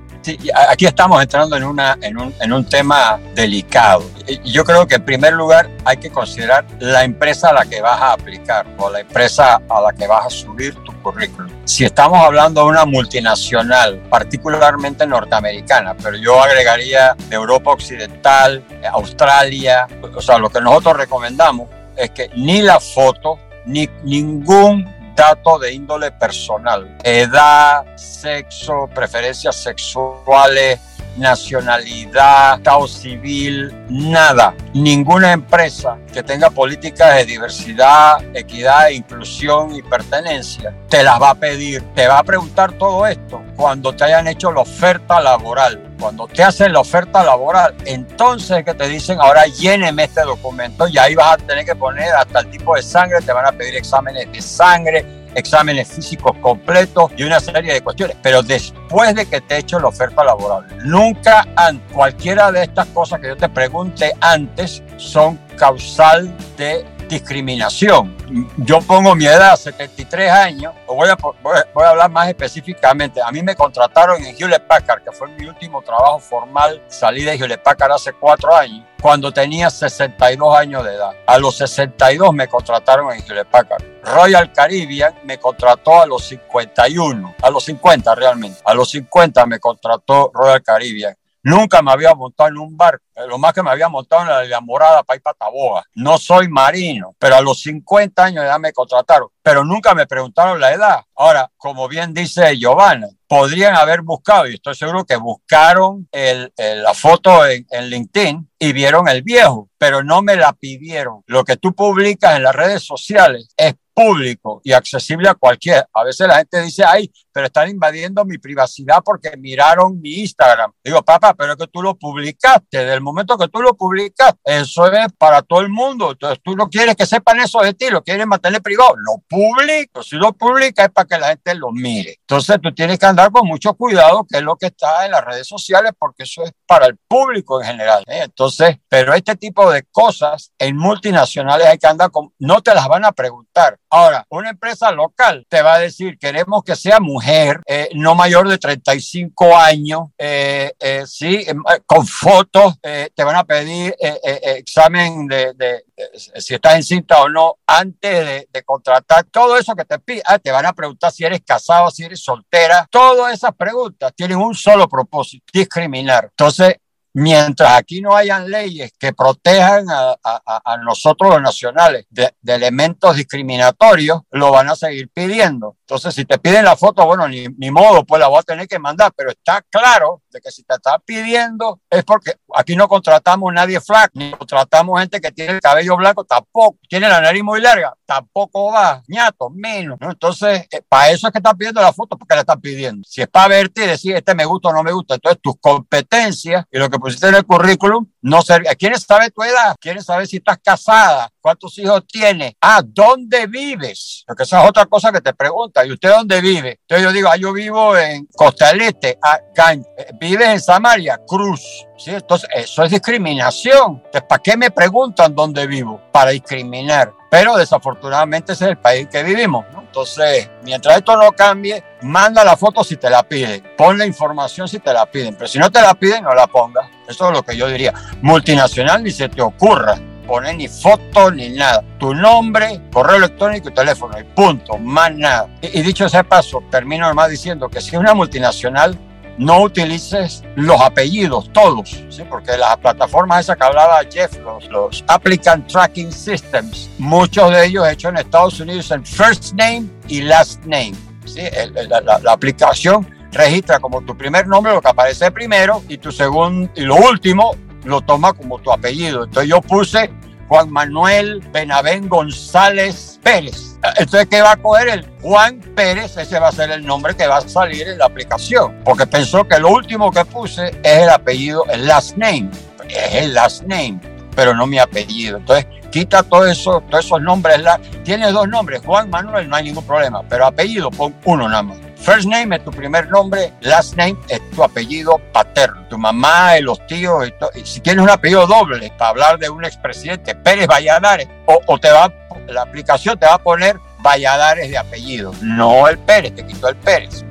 Aquí estamos entrando en, un, en un tema delicado. Yo creo que en primer lugar hay que considerar la empresa a la que vas a aplicar o la empresa a la que vas a subir tu currículum. Si estamos hablando de una multinacional, particularmente norteamericana, pero yo agregaría de Europa Occidental, Australia, o sea, lo que nosotros recomendamos es que ni la foto, ni ningún dato de índole personal, edad, sexo, preferencias sexuales, nacionalidad, estado civil, nada. Ninguna empresa que tenga políticas de diversidad, equidad, inclusión y pertenencia te las va a pedir. Te va a preguntar todo esto cuando te hayan hecho la oferta laboral. Cuando te hacen la oferta laboral, entonces que te dicen, ahora lléneme este documento y ahí vas a tener que poner hasta el tipo de sangre, te van a pedir exámenes de sangre, exámenes físicos completos y una serie de cuestiones. Pero después de que te he hecho la oferta laboral, nunca cualquiera de estas cosas que yo te pregunte antes son causal de discriminación. Yo pongo mi edad, 73 años, voy a, hablar más específicamente. A mí me contrataron en Hewlett Packard, que fue mi último trabajo formal. Salí de Hewlett Packard hace cuatro años, cuando tenía 62 años de edad. A los 62 me contrataron en Hewlett Packard. Royal Caribbean me contrató a los 51, a los 50 realmente. A los 50 me contrató Royal Caribbean. Nunca me había montado en un barco. Lo más que me había montado en la, morada para ir para Taboga. No soy marino, pero a los 50 años ya me contrataron. Pero nunca me preguntaron la edad. Ahora, como bien dice Giovanna, podrían haber buscado, y estoy seguro que buscaron la foto en, en LinkedIn y vieron el viejo, pero no me la pidieron. Lo que tú publicas en las redes sociales es público y accesible a cualquiera. A veces la gente dice, ay, pero están invadiendo mi privacidad porque miraron mi Instagram. Digo, papá, pero es que tú lo publicaste. Del momento que tú lo publicaste, eso es para todo el mundo. Entonces tú no quieres que sepan eso de ti, lo quieres mantener privado. Lo publico. Si lo publica es para que la gente lo mire. Entonces tú tienes que andar con mucho cuidado, que es lo que está en las redes sociales, porque eso es para el público en general. ¿eh? Entonces, pero este tipo de cosas en multinacionales hay que andar con, no te las van a preguntar Ahora, una empresa local te va a decir, queremos que sea mujer, eh, no mayor de 35 años, eh, eh, sí, em, con fotos, te van a pedir examen de, si estás encinta o no antes de, contratar. Todo eso que te piden, ah, te van a preguntar si eres casado, si eres soltera. Todas esas preguntas tienen un solo propósito, discriminar. Entonces, mientras aquí no hayan leyes que protejan a, nosotros los nacionales de, elementos discriminatorios, lo van a seguir pidiendo. Entonces, si te piden la foto, bueno, ni, ni modo, pues la voy a tener que mandar, pero está claro de que si te está pidiendo es porque aquí no contratamos nadie flaco, ni contratamos gente que tiene el cabello blanco, tampoco, tiene la nariz muy larga, tampoco va, ñato, menos. Entonces, eh, para eso es que están pidiendo la foto, porque la están pidiendo. Si es para verte y decir, este me gusta o no me gusta, entonces tus competencias y lo que pusiste en el currículum no servía. ¿Quieren saber tu edad? ¿Quieren saber si estás casada? ¿Cuántos hijos tienes? Ah, ¿dónde vives? Porque esa es otra cosa que te pregunta. ¿Y usted dónde vive? Entonces yo digo, ah, yo vivo en Costa Este. Eh, ¿Vives en Samaria? Cruz. ¿Sí? Entonces, eso es discriminación. Entonces, ¿para qué me preguntan dónde vivo? Para discriminar. Pero desafortunadamente ese es el país que vivimos. Entonces, mientras esto no cambie, manda la foto si te la piden. Pon la información si te la piden. Pero si no te la piden, no la pongas. Eso es lo que yo diría. Multinacional ni se te ocurra poner ni foto ni nada. Tu nombre, correo electrónico y teléfono y punto, más nada. Y, dicho ese paso, termino nomás diciendo que si es una multinacional, no utilices los apellidos, todos, ¿sí? porque las plataformas esas que hablaba Jeff, los, Applicant Tracking Systems, muchos de ellos hechos en Estados Unidos en first name y last name. ¿sí? la, aplicación registra como tu primer nombre lo que aparece primero y tu segundo y lo último lo toma como tu apellido. Entonces yo puse Juan Manuel Benavén González Pérez. Entonces, ¿qué va a coger el Juan Pérez? Ese va a ser el nombre que va a salir en la aplicación. Porque pensó que lo último que puse es el apellido, el last name. Es el last name, pero no mi apellido. Entonces, quita todo eso, todos esos nombres. Tiene dos nombres, Juan Manuel, no hay ningún problema. Pero apellido, pon uno nada más. First name es tu primer nombre, last name es tu apellido paterno, tu mamá los tíos. Si tienes un apellido doble, para hablar de un expresidente, Pérez Valladares, o, o te va, la aplicación te va a poner Valladares de apellido, no el Pérez, te quitó el Pérez.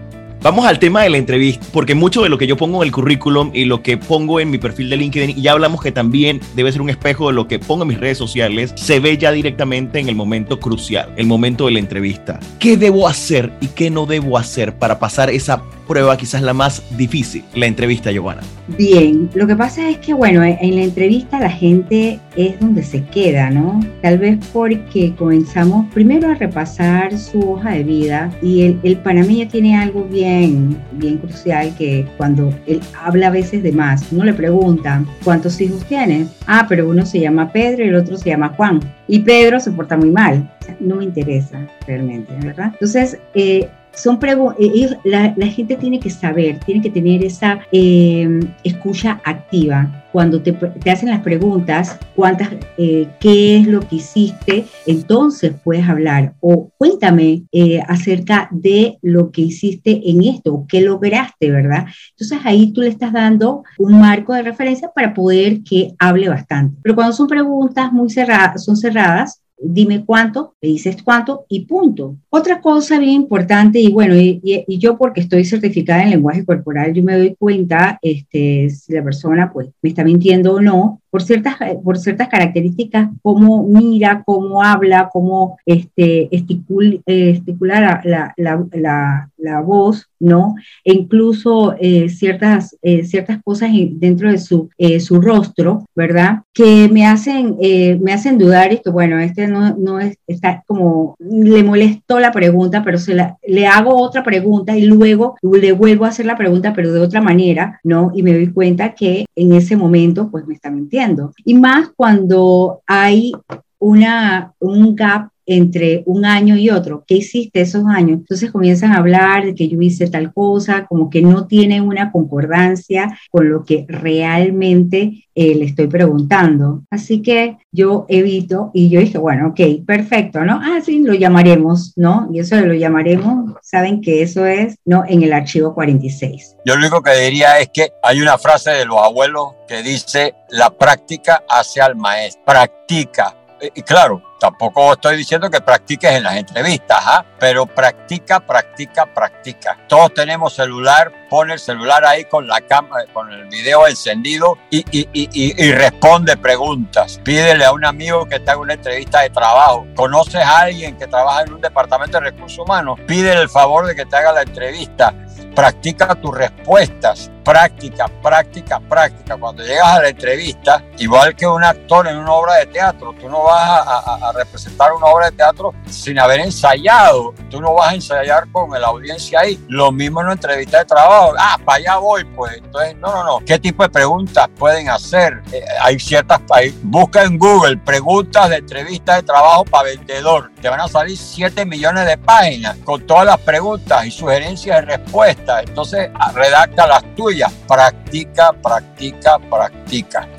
Vamos al tema de la entrevista, porque mucho de lo que yo pongo en el currículum y lo que pongo en mi perfil de LinkedIn, y ya hablamos que también debe ser un espejo de lo que pongo en mis redes sociales, se ve ya directamente en el momento crucial, el momento de la entrevista. ¿Qué debo hacer y qué no debo hacer para pasar esa prueba quizás la más difícil, la entrevista, Giovanna? Bien, lo que pasa es que, bueno, en la entrevista la gente es donde se queda, ¿no? Tal vez porque comenzamos primero a repasar su hoja de vida y el, el ya tiene algo bien, bien crucial que cuando él habla a veces de más, uno le pregunta, ¿cuántos hijos tienes? Ah, pero uno se llama Pedro y el otro se llama Juan. Y Pedro se porta muy mal. no me interesa realmente, ¿verdad? Entonces, eh, son eh, la, la, gente tiene que saber, tiene que tener esa eh, escucha activa. Cuando te, te, hacen las preguntas, cuántas, eh, qué es lo que hiciste, entonces puedes hablar. O cuéntame acerca de lo que hiciste en esto, qué lograste, ¿verdad? Entonces ahí tú le estás dando un marco de referencia para poder que hable bastante. Pero cuando son preguntas muy cerradas, son cerradas, dime cuánto, le dices cuánto y punto. Otra cosa bien importante, y bueno, y, yo porque estoy certificada en lenguaje corporal, yo me doy cuenta este, si la persona pues me está mintiendo o no, por ciertas, por ciertas características, cómo mira, cómo habla, cómo este, esticula, la, la, la, voz, ¿no? E incluso eh, ciertas, eh, ciertas cosas dentro de su, eh, su rostro, ¿verdad? Que me hacen, me hacen dudar esto, bueno, este no, no es, está como, le molestó la pregunta, pero se la, le hago otra pregunta y luego le vuelvo a hacer la pregunta, pero de otra manera, ¿no? Y me doy cuenta que en ese momento, pues me está mintiendo. Y más cuando hay una, un gap entre un año y otro. ¿Qué hiciste esos años? Entonces comienzan a hablar de que yo hice tal cosa, como que no tiene una concordancia con lo que realmente eh, le estoy preguntando. Así que yo evito y yo dije, bueno, ok, perfecto, ¿no? Ah, sí, lo llamaremos, ¿no? Y eso lo llamaremos, saben que eso es, ¿no? En el archivo 46. Yo lo único que diría es que hay una frase de los abuelos que dice, la práctica hace al maestro, practica y claro, tampoco estoy diciendo que practiques en las entrevistas, ¿ah? pero practica, practica, practica. Todos tenemos celular, pone el celular ahí con la cámara, con el video encendido y, y, y, y, responde preguntas. Pídele a un amigo que te haga una entrevista de trabajo. ¿Conoces a alguien que trabaja en un departamento de recursos humanos? Pídele el favor de que te haga la entrevista practica tus respuestas, práctica, práctica, práctica. Cuando llegas a la entrevista, igual que un actor en una obra de teatro, tú no vas a, representar una obra de teatro sin haber ensayado, tú no vas a ensayar con la audiencia ahí. Lo mismo en una entrevista de trabajo, ah, para allá voy, pues. Entonces, no, no, no. ¿Qué tipo de preguntas pueden hacer? Eh, hay ciertas, hay, busca en Google preguntas de entrevista de trabajo para vendedor. Te van a salir 7 millones de páginas con todas las preguntas y sugerencias de respuesta entonces, redacta las tuyas. Practica, practica, practica.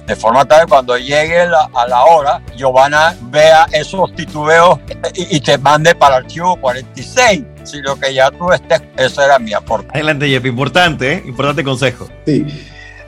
De forma tal que cuando llegue a la hora, Giovanna vea esos titubeos y, te mande para el archivo 46 si lo que ya tú estés, eso era mi aporte. Adelante, Jeff, importante, ¿eh? importante consejo. Sí,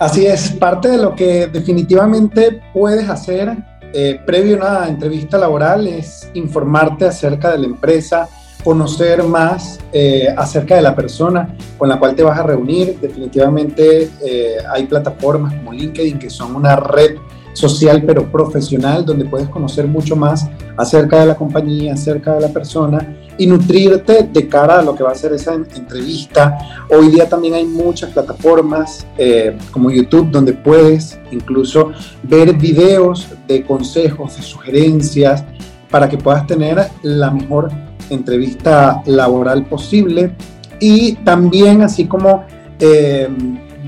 así es, parte de lo que definitivamente puedes hacer eh, previo a una entrevista laboral es informarte acerca de la empresa, conocer más eh, acerca de la persona con la cual te vas a reunir. Definitivamente eh, hay plataformas como LinkedIn que son una red social pero profesional donde puedes conocer mucho más acerca de la compañía, acerca de la persona y nutrirte de cara a lo que va a ser esa entrevista. Hoy día también hay muchas plataformas eh, como YouTube donde puedes incluso ver videos de consejos, de sugerencias para que puedas tener la mejor entrevista laboral posible y también así como eh,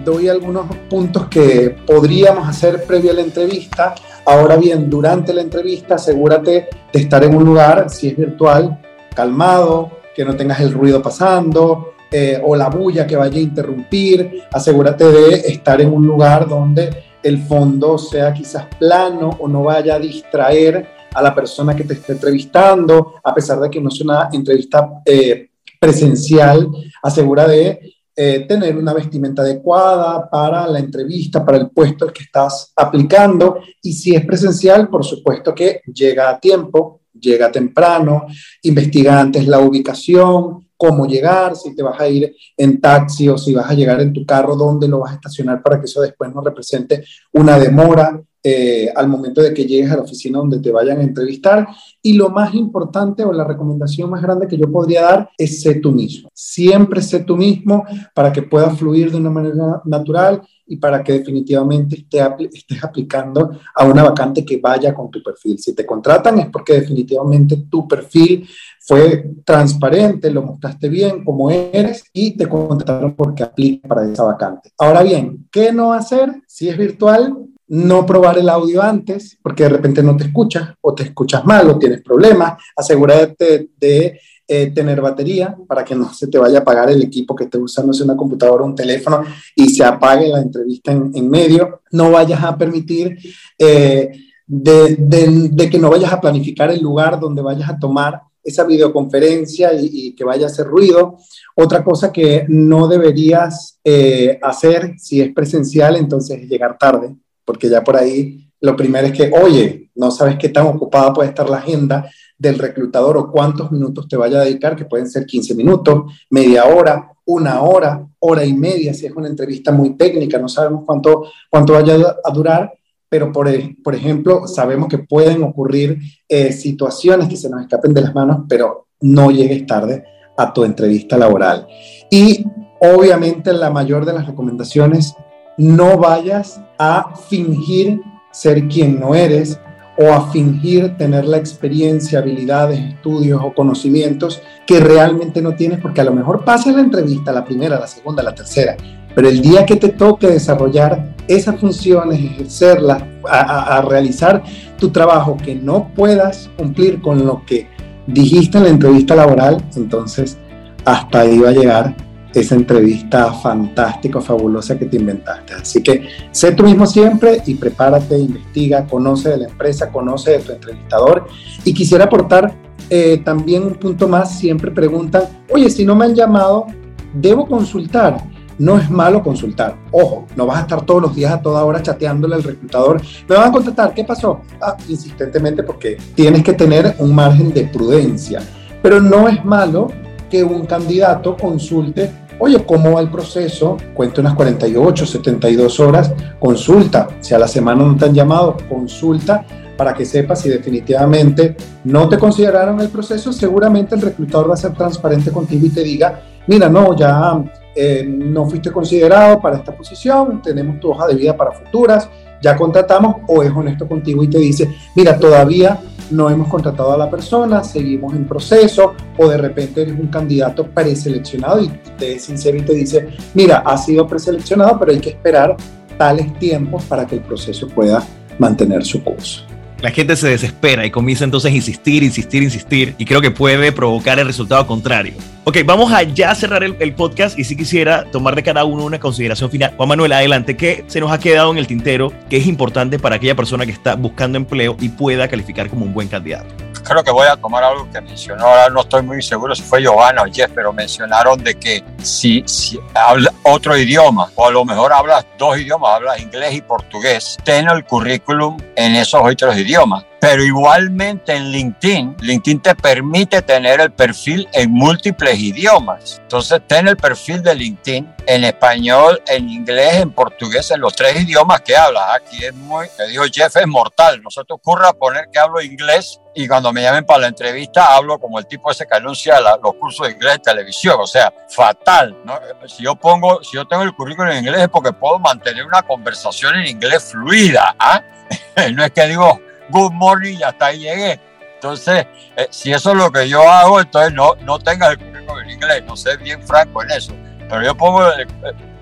doy algunos puntos que podríamos hacer previo a la entrevista. Ahora bien, durante la entrevista asegúrate de estar en un lugar, si es virtual, calmado, que no tengas el ruido pasando eh, o la bulla que vaya a interrumpir. Asegúrate de estar en un lugar donde el fondo sea quizás plano o no vaya a distraer a la persona que te esté entrevistando, a pesar de que no sea una entrevista eh, presencial, asegura de eh, tener una vestimenta adecuada para la entrevista, para el puesto al que estás aplicando. Y si es presencial, por supuesto que llega a tiempo, llega temprano, investiga antes la ubicación, cómo llegar, si te vas a ir en taxi o si vas a llegar en tu carro, dónde lo vas a estacionar para que eso después no represente una demora. Eh, al momento de que llegues a la oficina donde te vayan a entrevistar. Y lo más importante o la recomendación más grande que yo podría dar es ser tú mismo. Siempre sé tú mismo para que pueda fluir de una manera natural y para que definitivamente estés aplicando a una vacante que vaya con tu perfil. Si te contratan es porque definitivamente tu perfil fue transparente, lo mostraste bien como eres y te contrataron porque aplica para esa vacante. Ahora bien, ¿qué no hacer? Si es virtual, no probar el audio antes porque de repente no te escuchas o te escuchas mal o tienes problemas. Asegúrate de eh, tener batería para que no se te vaya a apagar el equipo que esté usando, una computadora o un teléfono y se apague la entrevista en, medio. No vayas a permitir eh, de, que no vayas a planificar el lugar donde vayas a tomar esa videoconferencia y, que vaya a hacer ruido. Otra cosa que no deberías eh, hacer si es presencial, entonces es llegar tarde, porque ya por ahí lo primero es que, oye, no sabes qué tan ocupada puede estar la agenda del reclutador o cuántos minutos te vaya a dedicar, que pueden ser 15 minutos, media hora, una hora, hora y media, si es una entrevista muy técnica, no sabemos cuánto, cuánto vaya a durar, pero por, por ejemplo, sabemos que pueden ocurrir eh, situaciones que se nos escapen de las manos, pero no llegues tarde a tu entrevista laboral. Y obviamente la mayor de las recomendaciones, no vayas a fingir ser quien no eres, o a fingir tener la experiencia, habilidades, estudios o conocimientos que realmente no tienes, porque a lo mejor pasas la entrevista, la primera, la segunda, la tercera, pero el día que te toque desarrollar esas funciones, ejercerlas, a realizar tu trabajo que no puedas cumplir con lo que dijiste en la entrevista laboral, entonces hasta ahí va a llegar esa entrevista fantástica, fabulosa que te inventaste. Así que sé tú mismo siempre y prepárate, investiga, conoce de la empresa, conoce de tu entrevistador. Y quisiera aportar eh, también un punto más, siempre preguntan, oye, si no me han llamado, ¿debo consultar? No es malo consultar. Ojo, no vas a estar todos los días a toda hora chateándole al reclutador. Me van a contestar, ¿qué pasó? Ah, insistentemente porque tienes que tener un margen de prudencia. Pero no es malo que un candidato consulte, oye, ¿cómo va el proceso? Cuente unas 48, 72 horas, consulta. Si a la semana no te han llamado, consulta para que sepas si definitivamente no te consideraron el proceso, seguramente el reclutador va a ser transparente contigo y te diga, mira, no, ya eh, no fuiste considerado para esta posición, tenemos tu hoja de vida para futuras, ya contratamos, o es honesto contigo y te dice, mira, todavía no hemos contratado a la persona, seguimos en proceso, o de repente eres un candidato preseleccionado y te es sincero y te dice, mira, ha sido preseleccionado, pero hay que esperar tales tiempos para que el proceso pueda mantener su curso la gente se desespera y comienza entonces a insistir, insistir, insistir y creo que puede provocar el resultado contrario. Ok, vamos a ya cerrar el, podcast y si quisiera tomar de cada uno una consideración final. Juan Manuel, adelante, ¿qué se nos ha quedado en el tintero que es importante para aquella persona que está buscando empleo y pueda calificar como un buen candidato? creo que voy a tomar algo que mencionó, ahora no estoy muy seguro si fue Giovanna o Jeff, pero mencionaron de que si, si habla otro idioma, o a lo mejor hablas dos idiomas, hablas inglés y portugués, ten el currículum en esos otros idiomas. Pero igualmente en LinkedIn, LinkedIn te permite tener el perfil en múltiples idiomas. Entonces, ten el perfil de LinkedIn en español, en inglés, en portugués, en los tres idiomas que hablas. Aquí es muy, te digo, Jeff es mortal. No se te ocurra poner que hablo inglés y cuando me llamen para la entrevista hablo como el tipo ese que anuncia los cursos de inglés de televisión. O sea, fatal. ¿no? Si yo pongo, si yo tengo el currículum en inglés es porque puedo mantener una conversación en inglés fluida. ¿ah? [laughs] no es que digo good morning y hasta ahí llegué. Entonces, eh, si eso es lo que yo hago, entonces no, no tengas el currículum en inglés, no sé bien franco en eso. Pero yo pongo, eh,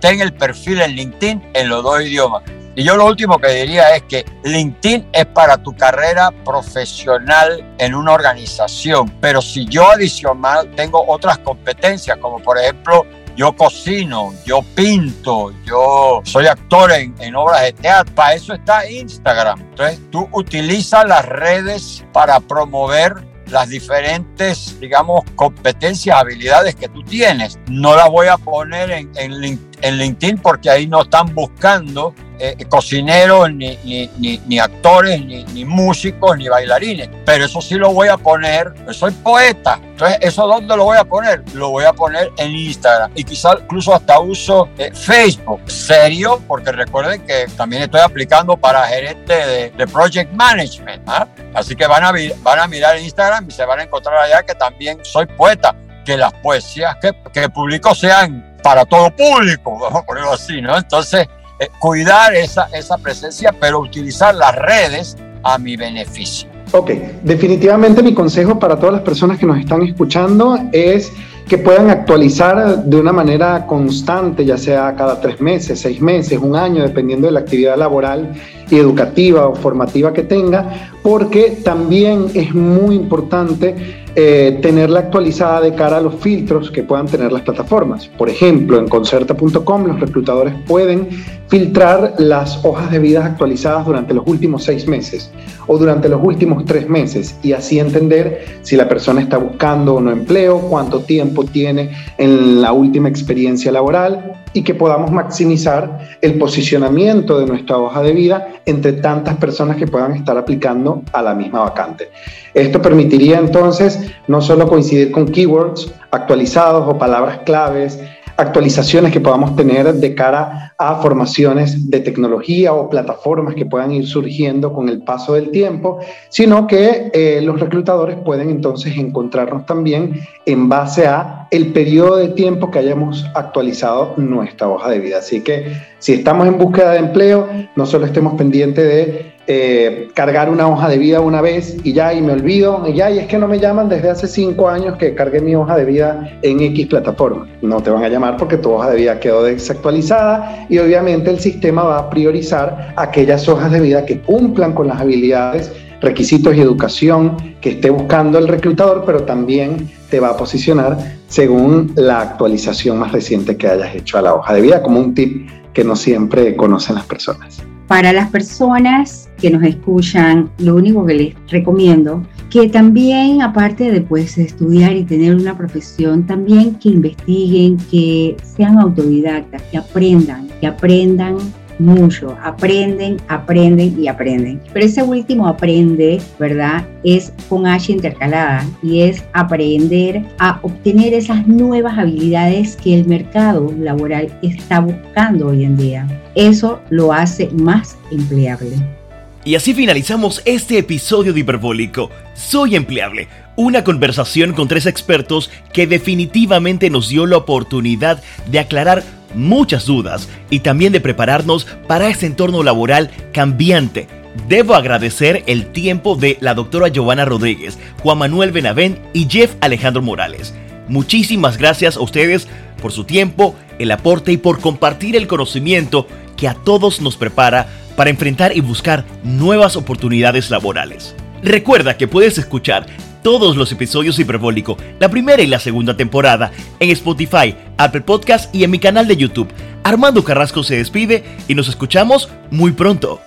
ten el perfil en LinkedIn en los dos idiomas. Y yo lo último que diría es que LinkedIn es para tu carrera profesional en una organización, pero si yo adicional tengo otras competencias, como por ejemplo yo cocino, yo pinto, yo soy actor en, obras de teatro. Para eso está Instagram. Entonces tú utilizas las redes para promover las diferentes, digamos, competencias, habilidades que tú tienes. No las voy a poner en, en LinkedIn porque ahí no están buscando eh, cocineros, ni, ni, ni, actores, ni, músicos, ni bailarines. Pero eso sí lo voy a poner, soy poeta. Entonces, ¿eso dónde lo voy a poner? Lo voy a poner en Instagram. Y quizás incluso hasta uso eh, Facebook. Serio, porque recuerden que también estoy aplicando para gerente de, de Project Management. ¿ah? Así que van a, van a mirar Instagram y se van a encontrar allá que también soy poeta. Que las poesías que, que publico sean para todo público, [laughs] vamos a ponerlo así, ¿no? Entonces, eh, cuidar esa, esa presencia, pero utilizar las redes a mi beneficio. Ok, definitivamente mi consejo para todas las personas que nos están escuchando es que puedan actualizar de una manera constante, ya sea cada tres meses, seis meses, un año, dependiendo de la actividad laboral y educativa o formativa que tenga, porque también es muy importante eh, tenerla actualizada de cara a los filtros que puedan tener las plataformas. Por ejemplo, en concerta.com los reclutadores pueden filtrar las hojas de vida actualizadas durante los últimos seis meses o durante los últimos tres meses y así entender si la persona está buscando o no empleo, cuánto tiempo tiene en la última experiencia laboral y que podamos maximizar el posicionamiento de nuestra hoja de vida entre tantas personas que puedan estar aplicando a la misma vacante. Esto permitiría entonces no solo coincidir con keywords actualizados o palabras claves, actualizaciones que podamos tener de cara a formaciones de tecnología o plataformas que puedan ir surgiendo con el paso del tiempo, sino que eh, los reclutadores pueden entonces encontrarnos también en base a el periodo de tiempo que hayamos actualizado nuestra hoja de vida. Así que si estamos en búsqueda de empleo, no solo estemos pendientes de eh, cargar una hoja de vida una vez y ya, y me olvido, y ya, y es que no me llaman desde hace cinco años que cargué mi hoja de vida en X plataforma. No te van a llamar porque tu hoja de vida quedó desactualizada y obviamente el sistema va a priorizar aquellas hojas de vida que cumplan con las habilidades, requisitos y educación que esté buscando el reclutador, pero también te va a posicionar según la actualización más reciente que hayas hecho a la hoja de vida, como un tip que no siempre conocen las personas. Para las personas que nos escuchan, lo único que les recomiendo, que también, aparte de pues, estudiar y tener una profesión, también que investiguen, que sean autodidactas, que aprendan, que aprendan mucho, aprenden, aprenden y aprenden. Pero ese último aprende, ¿verdad? Es con H intercalada y es aprender a obtener esas nuevas habilidades que el mercado laboral está buscando hoy en día. Eso lo hace más empleable. Y así finalizamos este episodio de Hiperbólico. Soy empleable. Una conversación con tres expertos que definitivamente nos dio la oportunidad de aclarar muchas dudas y también de prepararnos para este entorno laboral cambiante. Debo agradecer el tiempo de la doctora Giovanna Rodríguez, Juan Manuel Benavent y Jeff Alejandro Morales. Muchísimas gracias a ustedes por su tiempo, el aporte y por compartir el conocimiento que a todos nos prepara para enfrentar y buscar nuevas oportunidades laborales. Recuerda que puedes escuchar todos los episodios Hiperbólico, la primera y la segunda temporada, en Spotify, Apple Podcast y en mi canal de YouTube. Armando Carrasco se despide y nos escuchamos muy pronto.